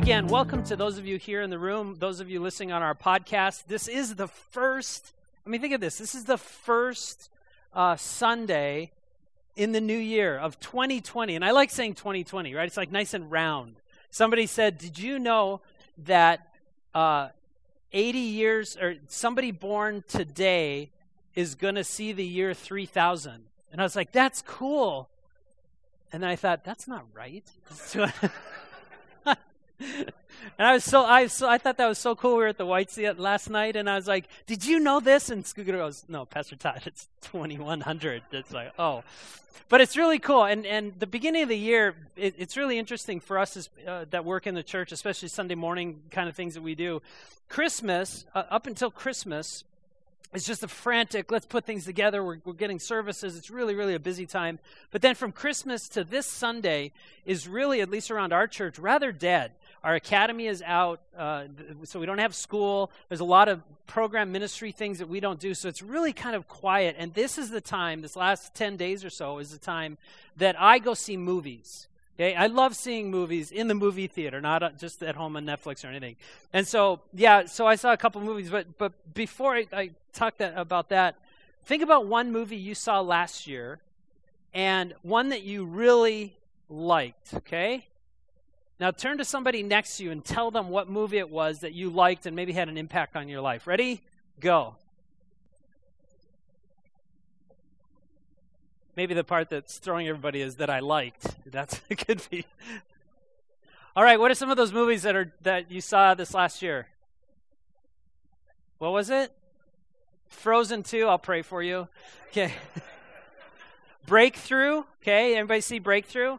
again, welcome to those of you here in the room, those of you listening on our podcast. This is the first, I mean, think of this. This is the first uh, Sunday in the new year of 2020. And I like saying 2020, right? It's like nice and round. Somebody said, Did you know that uh, 80 years, or somebody born today is going to see the year 3000? And I was like, That's cool. And then I thought, That's not right. and I was so I so I thought that was so cool. We were at the White Sea last night, and I was like, "Did you know this?" And Scooter goes, "No, Pastor Todd, it's 2100." It's like, oh, but it's really cool. And and the beginning of the year, it, it's really interesting for us as, uh, that work in the church, especially Sunday morning kind of things that we do. Christmas, uh, up until Christmas, it's just a frantic, let's put things together. We're, we're getting services. It's really, really a busy time. But then from Christmas to this Sunday is really, at least around our church, rather dead. Our academy is out, uh, so we don't have school. There's a lot of program ministry things that we don't do, so it's really kind of quiet. And this is the time, this last 10 days or so, is the time that I go see movies. Okay, I love seeing movies in the movie theater, not uh, just at home on Netflix or anything. And so, yeah, so I saw a couple movies, but but before I, I talk that, about that, think about one movie you saw last year, and one that you really liked. Okay, now turn to somebody next to you and tell them what movie it was that you liked and maybe had an impact on your life. Ready? Go. Maybe the part that's throwing everybody is that I liked. That's it could be. All right, what are some of those movies that are that you saw this last year? What was it? Frozen 2, I'll pray for you. Okay. Breakthrough, okay? Anybody see Breakthrough?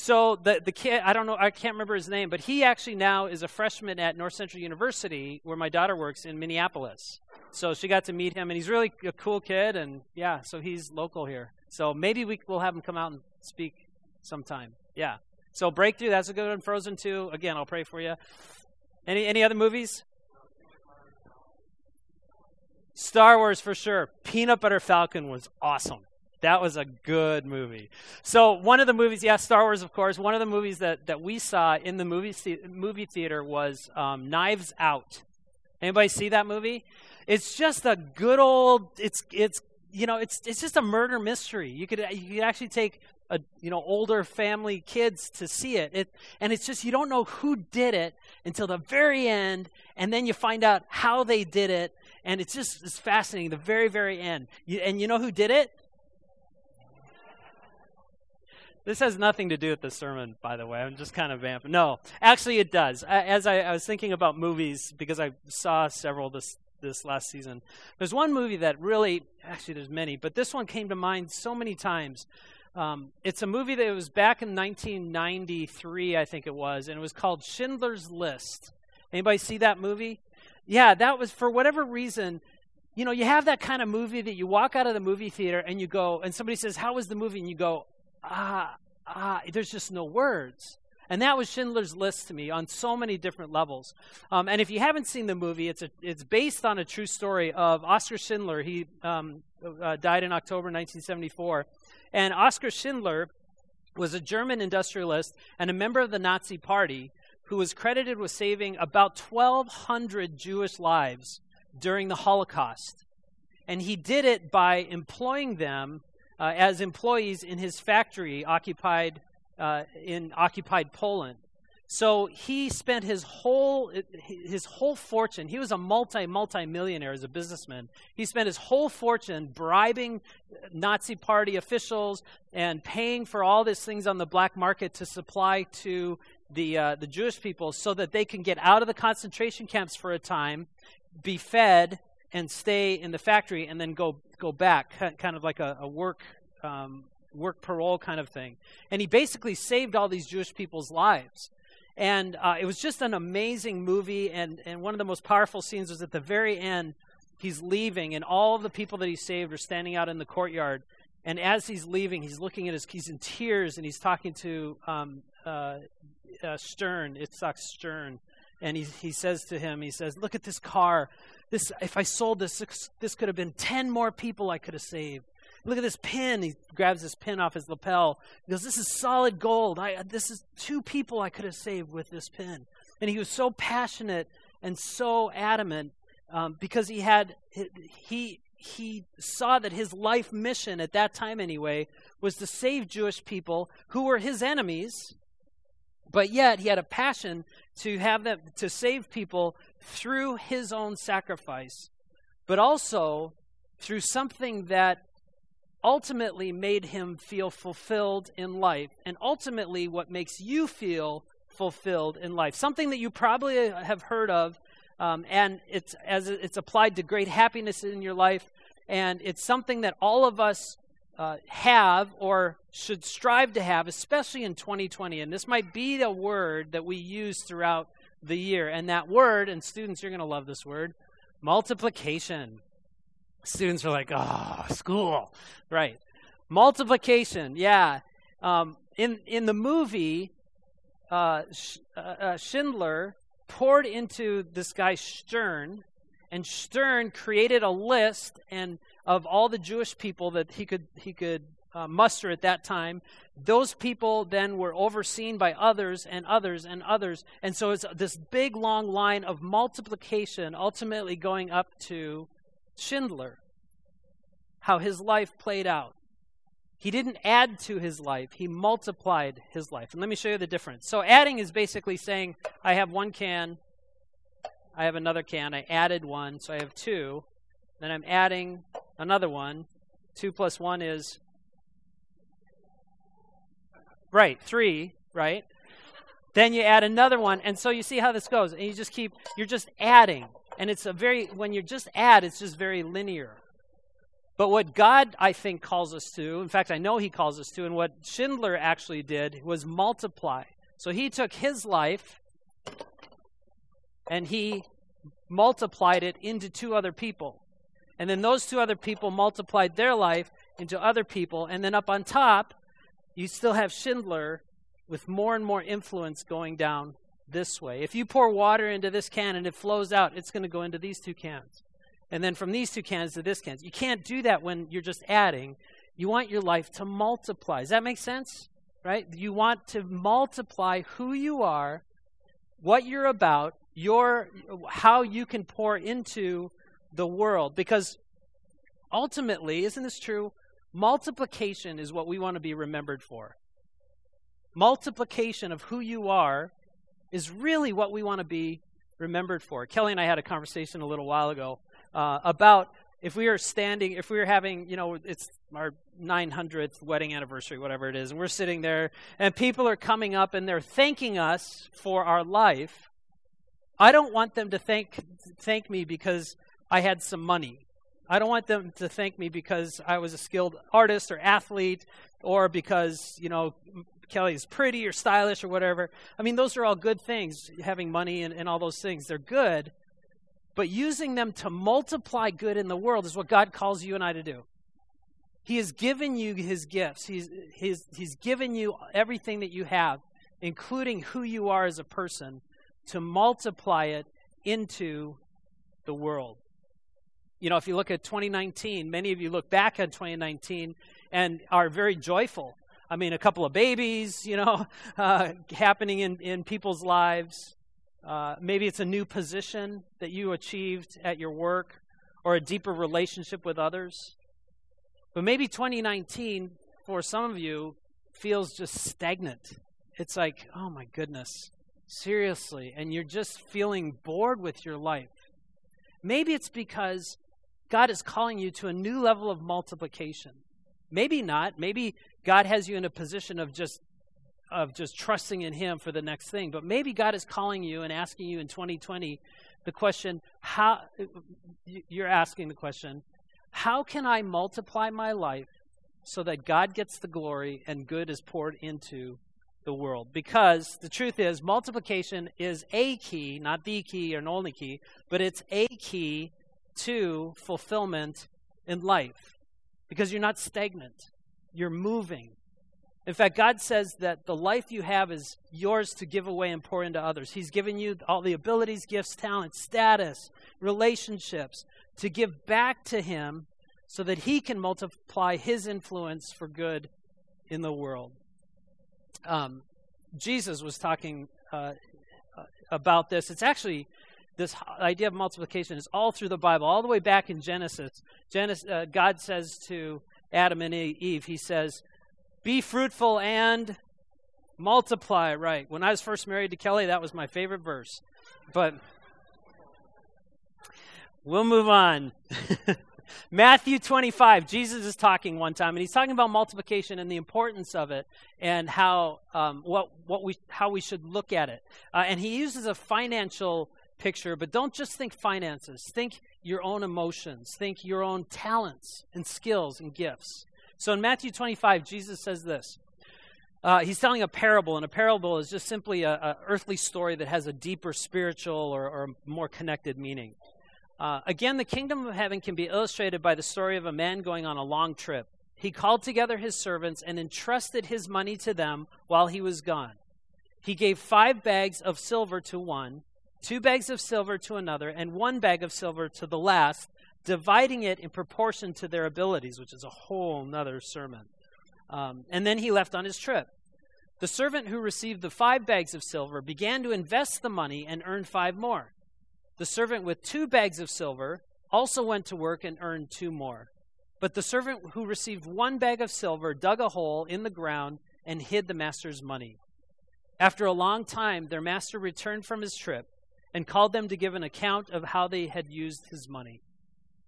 So the the kid, I don't know, I can't remember his name, but he actually now is a freshman at North Central University, where my daughter works in Minneapolis. So she got to meet him, and he's really a cool kid, and yeah, so he's local here. So maybe we will have him come out and speak sometime. Yeah. So Breakthrough, that's a good one. Frozen 2, again, I'll pray for you. Any any other movies? Star Wars for sure. Peanut Butter Falcon was awesome. That was a good movie. So one of the movies, yeah, Star Wars, of course. One of the movies that, that we saw in the movie movie theater was um, Knives Out. Anybody see that movie? It's just a good old. It's it's you know it's it's just a murder mystery. You could you could actually take a you know older family kids to see it. it and it's just you don't know who did it until the very end, and then you find out how they did it, and it's just it's fascinating. The very very end. You, and you know who did it? This has nothing to do with the sermon, by the way. I'm just kind of vamping. No, actually, it does. As I, I was thinking about movies, because I saw several this this last season, there's one movie that really, actually, there's many, but this one came to mind so many times. Um, it's a movie that was back in 1993, I think it was, and it was called Schindler's List. Anybody see that movie? Yeah, that was for whatever reason. You know, you have that kind of movie that you walk out of the movie theater and you go, and somebody says, "How was the movie?" and you go, ah, ah, there's just no words. And that was Schindler's List to me on so many different levels. Um, and if you haven't seen the movie, it's, a, it's based on a true story of Oskar Schindler. He um, uh, died in October 1974. And Oskar Schindler was a German industrialist and a member of the Nazi Party who was credited with saving about 1,200 Jewish lives during the Holocaust. And he did it by employing them uh, as employees in his factory occupied uh, in occupied Poland. So he spent his whole his whole fortune. He was a multi multi millionaire as a businessman. He spent his whole fortune bribing Nazi Party officials and paying for all these things on the black market to supply to the uh, the Jewish people, so that they can get out of the concentration camps for a time, be fed, and stay in the factory and then go go back, kind of like a, a work um, work parole kind of thing. And he basically saved all these Jewish people's lives. And uh, it was just an amazing movie. And, and one of the most powerful scenes was at the very end. He's leaving, and all of the people that he saved are standing out in the courtyard. And as he's leaving, he's looking at his, he's in tears, and he's talking to um, uh, uh, Stern, Itzhak Stern, and he, he says to him, he says, look at this car. This, if I sold this, this could have been 10 more people I could have saved. Look at this pin. He grabs this pin off his lapel. He goes, This is solid gold. I, this is two people I could have saved with this pin. And he was so passionate and so adamant um, because he had he he saw that his life mission at that time anyway was to save Jewish people who were his enemies, but yet he had a passion to have them to save people through his own sacrifice, but also through something that ultimately made him feel fulfilled in life, and ultimately what makes you feel fulfilled in life. Something that you probably have heard of um, and it's as it's applied to great happiness in your life, and it's something that all of us uh, have or should strive to have, especially in 2020. And this might be the word that we use throughout the year. And that word, and students, you're going to love this word, multiplication. Students are like, oh, school, right? Multiplication, yeah. Um, in in the movie, uh, uh, uh Schindler poured into this guy Stern, and Stern created a list and of all the Jewish people that he could he could uh, muster at that time. Those people then were overseen by others and others and others, and so it's this big long line of multiplication, ultimately going up to Schindler. How his life played out. He didn't add to his life, he multiplied his life. And let me show you the difference. So, adding is basically saying, I have one can, I have another can, I added one, so I have two. Then I'm adding another one. Two plus one is, right, three, right? Then you add another one, and so you see how this goes. And you just keep, you're just adding. And it's a very, when you just add, it's just very linear. But what God, I think, calls us to, in fact, I know He calls us to, and what Schindler actually did was multiply. So he took his life and he multiplied it into two other people. And then those two other people multiplied their life into other people. And then up on top, you still have Schindler with more and more influence going down this way. If you pour water into this can and it flows out, it's going to go into these two cans and then from these two cans to this can. You can't do that when you're just adding. You want your life to multiply. Does that make sense? Right? You want to multiply who you are, what you're about, your how you can pour into the world because ultimately, isn't this true? Multiplication is what we want to be remembered for. Multiplication of who you are is really what we want to be remembered for. Kelly and I had a conversation a little while ago uh, about if we are standing, if we are having, you know, it's our 900th wedding anniversary, whatever it is, and we're sitting there, and people are coming up and they're thanking us for our life. I don't want them to thank thank me because I had some money. I don't want them to thank me because I was a skilled artist or athlete, or because you know Kelly is pretty or stylish or whatever. I mean, those are all good things. Having money and, and all those things, they're good but using them to multiply good in the world is what God calls you and I to do. He has given you his gifts. He's, he's, he's given you everything that you have, including who you are as a person, to multiply it into the world. You know, if you look at 2019, many of you look back at 2019 and are very joyful. I mean, a couple of babies, you know, uh, happening in, in people's lives. Uh, maybe it's a new position that you achieved at your work or a deeper relationship with others. But maybe 2019, for some of you, feels just stagnant. It's like, oh my goodness, seriously. And you're just feeling bored with your life. Maybe it's because God is calling you to a new level of multiplication. Maybe not. Maybe God has you in a position of just of just trusting in Him for the next thing. But maybe God is calling you and asking you in 2020 the question, how you're asking the question, how can I multiply my life so that God gets the glory and good is poured into the world? Because the truth is, multiplication is a key, not the key or an only key, but it's a key to fulfillment in life. Because you're not stagnant, you're moving. In fact, God says that the life you have is yours to give away and pour into others. He's given you all the abilities, gifts, talents, status, relationships to give back to Him so that He can multiply His influence for good in the world. Um, Jesus was talking uh, about this. It's actually this idea of multiplication is all through the Bible, all the way back in Genesis. Genesis uh, God says to Adam and Eve, He says, "Be fruitful and multiply." Right. When I was first married to Kelly, that was my favorite verse. But we'll move on. Matthew 25, Jesus is talking one time, and he's talking about multiplication and the importance of it, and how um, what what we how we should look at it. Uh, and he uses a financial picture, but don't just think finances. Think your own emotions. Think your own talents and skills and gifts. So in Matthew 25, Jesus says this. Uh, he's telling a parable, and a parable is just simply an earthly story that has a deeper spiritual or, or more connected meaning. Uh, again, the kingdom of heaven can be illustrated by the story of a man going on a long trip. He called together his servants and entrusted his money to them while he was gone. He gave five bags of silver to one, two bags of silver to another, and one bag of silver to the last, dividing it in proportion to their abilities, which is a whole nother sermon. Um, and then he left on his trip. The servant who received the five bags of silver began to invest the money and earned five more. The servant with two bags of silver also went to work and earned two more. But the servant who received one bag of silver dug a hole in the ground and hid the master's money. After a long time, their master returned from his trip and called them to give an account of how they had used his money.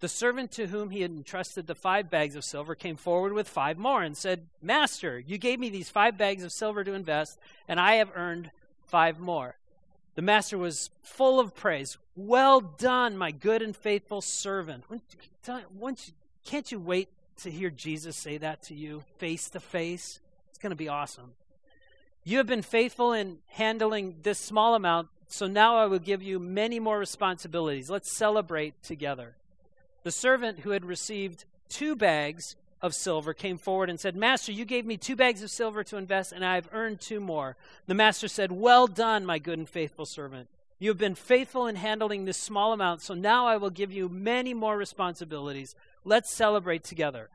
The servant to whom he had entrusted the five bags of silver came forward with five more and said, Master, you gave me these five bags of silver to invest, and I have earned five more. The master was full of praise. Well done, my good and faithful servant. Can't you wait to hear Jesus say that to you face to face? It's going to be awesome. You have been faithful in handling this small amount, so now I will give you many more responsibilities. Let's celebrate together. The servant who had received two bags of silver came forward and said, Master, you gave me two bags of silver to invest, and I have earned two more. The master said, Well done, my good and faithful servant. You have been faithful in handling this small amount, so now I will give you many more responsibilities. Let's celebrate together.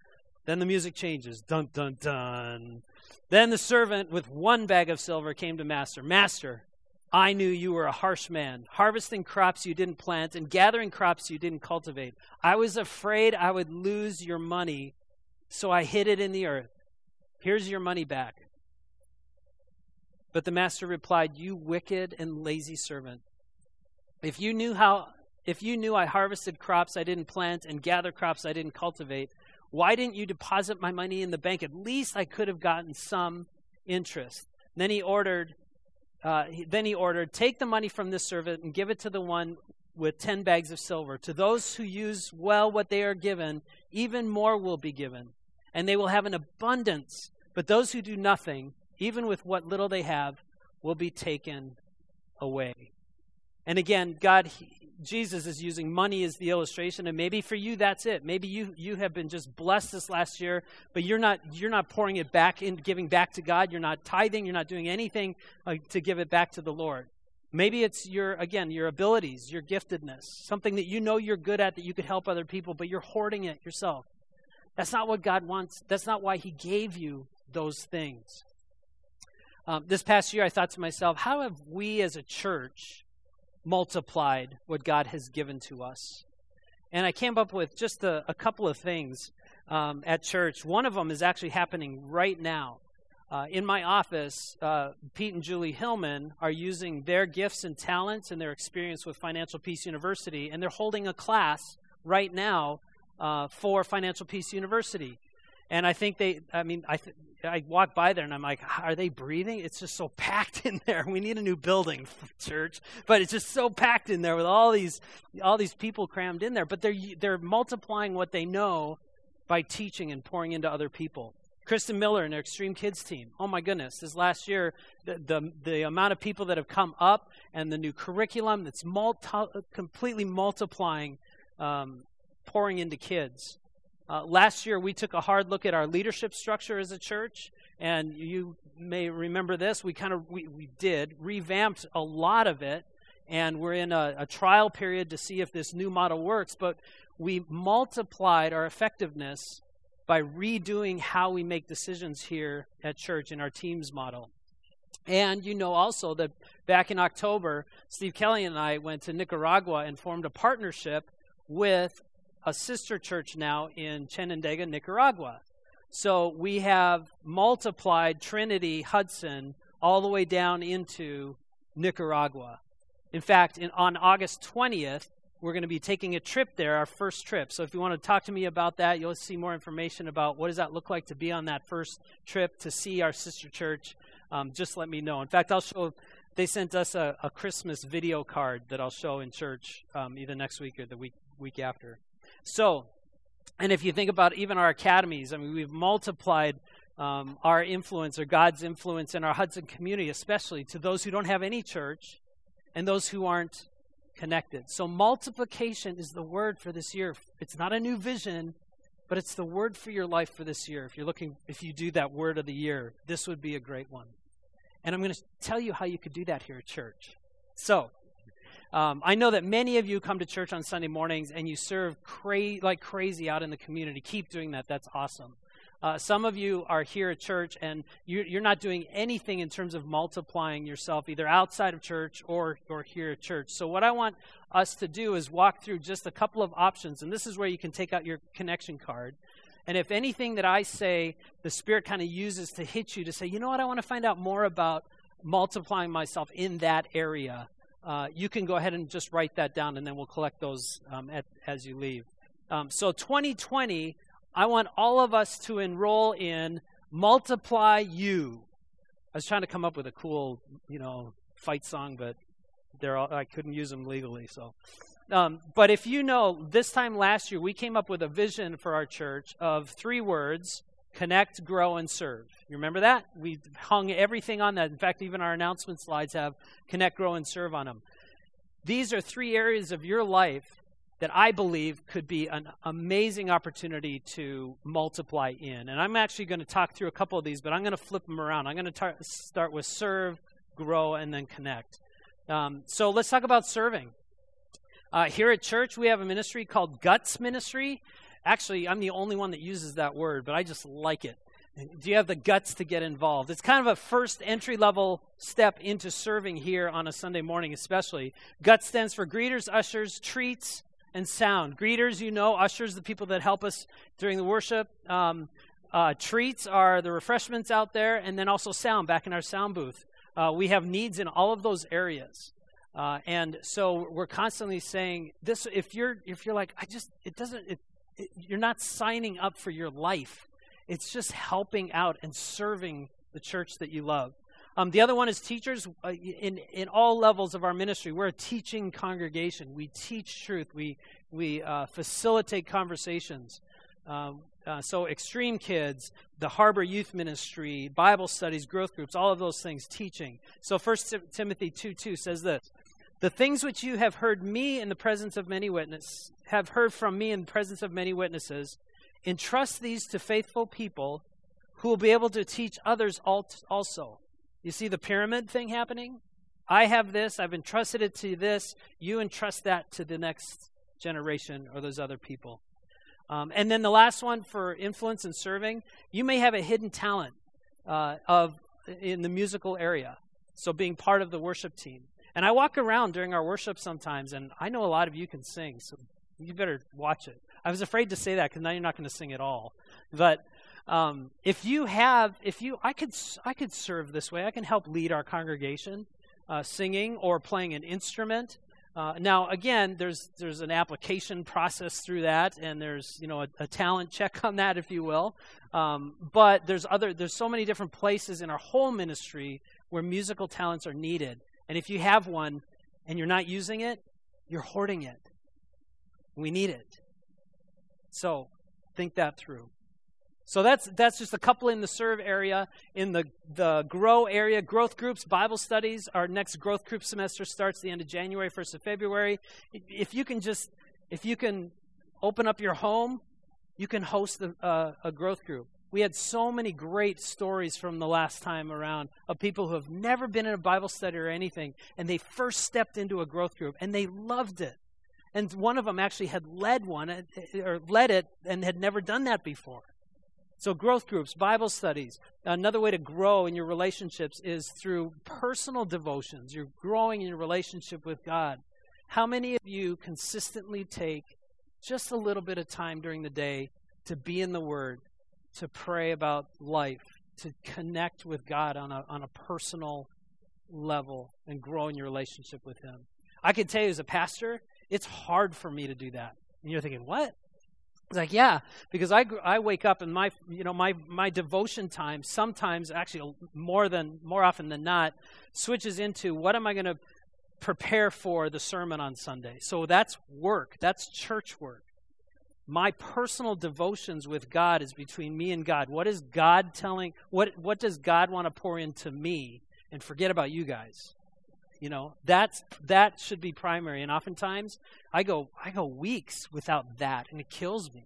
Then the music changes. Dun, dun, dun. Then the servant with one bag of silver came to Master. Master, I knew you were a harsh man, harvesting crops you didn't plant and gathering crops you didn't cultivate. I was afraid I would lose your money so I hid it in the earth. Here's your money back. But the master replied, You wicked and lazy servant. If you knew how if you knew I harvested crops I didn't plant and gather crops I didn't cultivate, why didn't you deposit my money in the bank? At least I could have gotten some interest. then he ordered uh, then he ordered, Take the money from this servant and give it to the one with ten bags of silver. To those who use well what they are given, even more will be given and they will have an abundance. But those who do nothing, even with what little they have, will be taken away. And again, God, Jesus is using money as the illustration, and maybe for you that's it. Maybe you you have been just blessed this last year, but you're not you're not pouring it back in, giving back to God. You're not tithing. You're not doing anything uh, to give it back to the Lord. Maybe it's your again your abilities, your giftedness, something that you know you're good at that you could help other people, but you're hoarding it yourself. That's not what God wants. That's not why He gave you those things. Um, this past year, I thought to myself, how have we as a church multiplied what God has given to us? And I came up with just a, a couple of things um, at church. One of them is actually happening right now. Uh, in my office, uh, Pete and Julie Hillman are using their gifts and talents and their experience with Financial Peace University, and they're holding a class right now uh, for Financial Peace University. And I think they, I mean, I, th- I walk by there and I'm like, are they breathing? It's just so packed in there. We need a new building, church. But it's just so packed in there with all these, all these people crammed in there. But they're, they're multiplying what they know by teaching and pouring into other people. Kristen Miller and their Extreme Kids team. Oh my goodness! This last year, the the, the amount of people that have come up and the new curriculum that's multi, completely multiplying um, pouring into kids. Uh, last year, we took a hard look at our leadership structure as a church, and you may remember this. We kind of we, we did revamped a lot of it, and we're in a, a trial period to see if this new model works. But we multiplied our effectiveness by redoing how we make decisions here at church in our teams model. And you know also that back in October, Steve Kelly and I went to Nicaragua and formed a partnership with a sister church now in Chinandega, Nicaragua. So we have multiplied Trinity Hudson all the way down into Nicaragua. In fact, in, on August 20th, we're going to be taking a trip there, our first trip. So if you want to talk to me about that, you'll see more information about what does that look like to be on that first trip to see our sister church. Um, just let me know. In fact, I'll show. They sent us a, a Christmas video card that I'll show in church um, either next week or the week week after. So, and if you think about even our academies, I mean, we've multiplied um, our influence or God's influence in our Hudson community, especially to those who don't have any church and those who aren't connected. So, multiplication is the word for this year. It's not a new vision, but it's the word for your life for this year. If you're looking, if you do that word of the year, this would be a great one. And I'm going to tell you how you could do that here at church. So, um, I know that many of you come to church on Sunday mornings and you serve cra- like crazy out in the community. Keep doing that. That's awesome. Uh, some of you are here at church and you, you're not doing anything in terms of multiplying yourself, either outside of church or, or here at church. So, what I want us to do is walk through just a couple of options. And this is where you can take out your connection card. And if anything that I say, the Spirit kind of uses to hit you to say, you know what, I want to find out more about multiplying myself in that area, uh, you can go ahead and just write that down, and then we'll collect those um, at, as you leave. Um, so, 2020 I want all of us to enroll in Multiply You. I was trying to come up with a cool, you know, fight song, but they're all, I couldn't use them legally. So, um, but if you know, this time last year we came up with a vision for our church of three words: connect, grow, and serve. You remember that? We hung everything on that. In fact, even our announcement slides have connect, grow, and serve on them. These are three areas of your life that I believe could be an amazing opportunity to multiply in. And I'm actually going to talk through a couple of these, but I'm going to flip them around. I'm going to tar- start with serve, grow, and then connect. Um, so let's talk about serving. Uh, here at church, we have a ministry called Guts Ministry. Actually, I'm the only one that uses that word, but I just like it. Do you have the guts to get involved? It's kind of a first entry level step into serving here on a Sunday morning, especially. Guts stands for greeters, ushers, treats, and sound. Greeters, you know, ushers, the people that help us during the worship. Um, uh, treats are the refreshments out there, and then also sound back in our sound booth. Uh, we have needs in all of those areas. Uh, and so we're constantly saying this if you're if you're like i just it doesn't it, you're not signing up for your life it's just helping out and serving the church that you love um, the other one is teachers uh, in, in all levels of our ministry. We're a teaching congregation. We teach truth. We, we uh, facilitate conversations. Um, uh, so, Extreme Kids, the Harbor Youth Ministry, Bible studies, growth groups, all of those things, teaching. So, 1 Timothy 2 2 says this The things which you have heard me in the presence of many witnesses, have heard from me in the presence of many witnesses, entrust these to faithful people who will be able to teach others also. You see the pyramid thing happening? I have this, I've entrusted it to this, you entrust that to the next generation or those other people. Um, and then the last one for influence and serving, you may have a hidden talent uh, of in the musical area. So being part of the worship team. And I walk around during our worship sometimes, and I know a lot of you can sing, so you better watch it. I was afraid to say that because now you're not going to sing at all. But um, if you have, if you, I could, I could serve this way. I can help lead our congregation, uh, singing or playing an instrument. Uh, now, again, there's there's an application process through that, and there's you know a, a talent check on that, if you will. Um, but there's other there's so many different places in our whole ministry where musical talents are needed, and if you have one and you're not using it, you're hoarding it. We need it. So think that through. So that's that's just a couple in the serve area. In the the grow area, growth groups, Bible studies. Our next growth group semester starts the end of January, first of February. If you can just if you can open up your home, you can host the, uh, a growth group. We had so many great stories from the last time around of people who have never been in a Bible study or anything, and they first stepped into a growth group and they loved it. And one of them actually had led one uh, or led it and had never done that before. So, growth groups, Bible studies. Another way to grow in your relationships is through personal devotions. You're growing in your relationship with God. How many of you consistently take just a little bit of time during the day to be in the Word, to pray about life, to connect with God on a, on a personal level and grow in your relationship with Him? I can tell you as a pastor, it's hard for me to do that. And you're thinking, what? It's like, yeah, because I, I wake up and my, you know, my, my devotion time sometimes, actually more than, more often than not, switches into what am I going to prepare for the sermon on Sunday. So that's work. That's church work. My personal devotions with God is between me and God. What is God telling? What, what does God want to pour into me? And forget about you guys. You know, that's, that should be primary. And oftentimes, I go, I go weeks without that, and it kills me.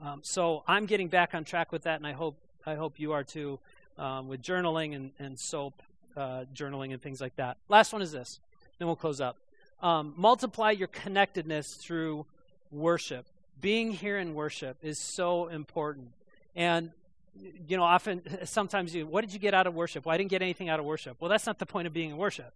Um, so I'm getting back on track with that, and I hope, I hope you are too, um, with journaling and, and SOAP uh, journaling and things like that. Last one is this, then we'll close up. Um, multiply your connectedness through worship. Being here in worship is so important. And you know, often, sometimes you, what did you get out of worship? Well, I didn't get anything out of worship. Well, that's not the point of being in worship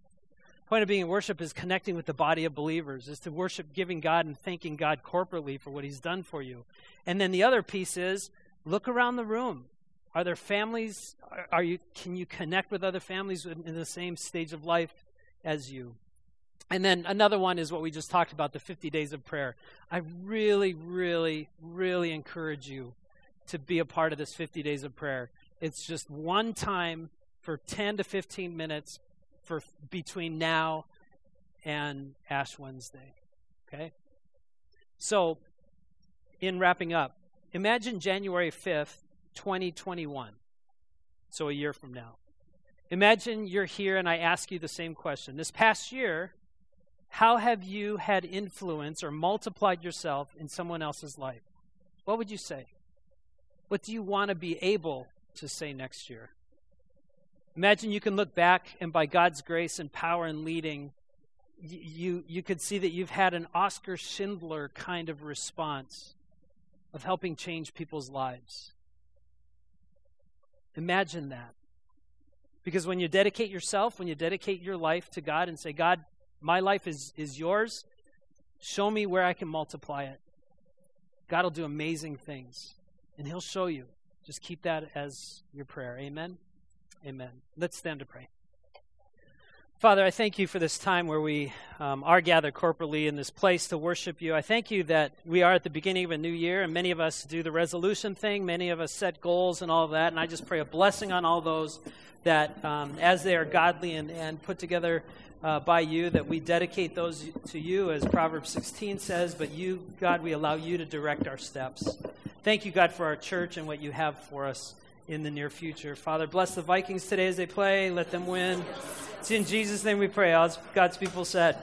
The point of being in worship is connecting with the body of believers, is to worship giving God and thanking God corporately for what He's done for you. And then the other piece is look around the room. Are there families? Are you? Can you connect with other families in the same stage of life as you? And then another one is what we just talked about the 50 days of prayer. I really, really, really encourage you to be a part of this 50 days of prayer. It's just one time for 10 to 15 minutes for between now and Ash Wednesday. Okay? So, in wrapping up, imagine January 5th, 2021. So, a year from now. Imagine you're here and I ask you the same question. This past year, how have you had influence or multiplied yourself in someone else's life? What would you say? What do you want to be able to say next year? Imagine you can look back and by God's grace and power and leading, you, you could see that you've had an Oskar Schindler kind of response of helping change people's lives. Imagine that. Because when you dedicate yourself, when you dedicate your life to God and say, God, my life is, is yours, show me where I can multiply it. God will do amazing things, and He'll show you. Just keep that as your prayer. Amen. Amen. Let's stand to pray. Father, I thank you for this time where we um, are gathered corporately in this place to worship you. I thank you that we are at the beginning of a new year, and many of us do the resolution thing. Many of us set goals and all of that. And I just pray a blessing on all those that, um, as they are godly and, and put together uh, by you, that we dedicate those to you, as Proverbs 16 says. But you, God, we allow you to direct our steps. Thank you, God, for our church and what you have for us in the near future. Father, bless the Vikings today as they play. Let them win. It's in Jesus' name we pray. All God's people said.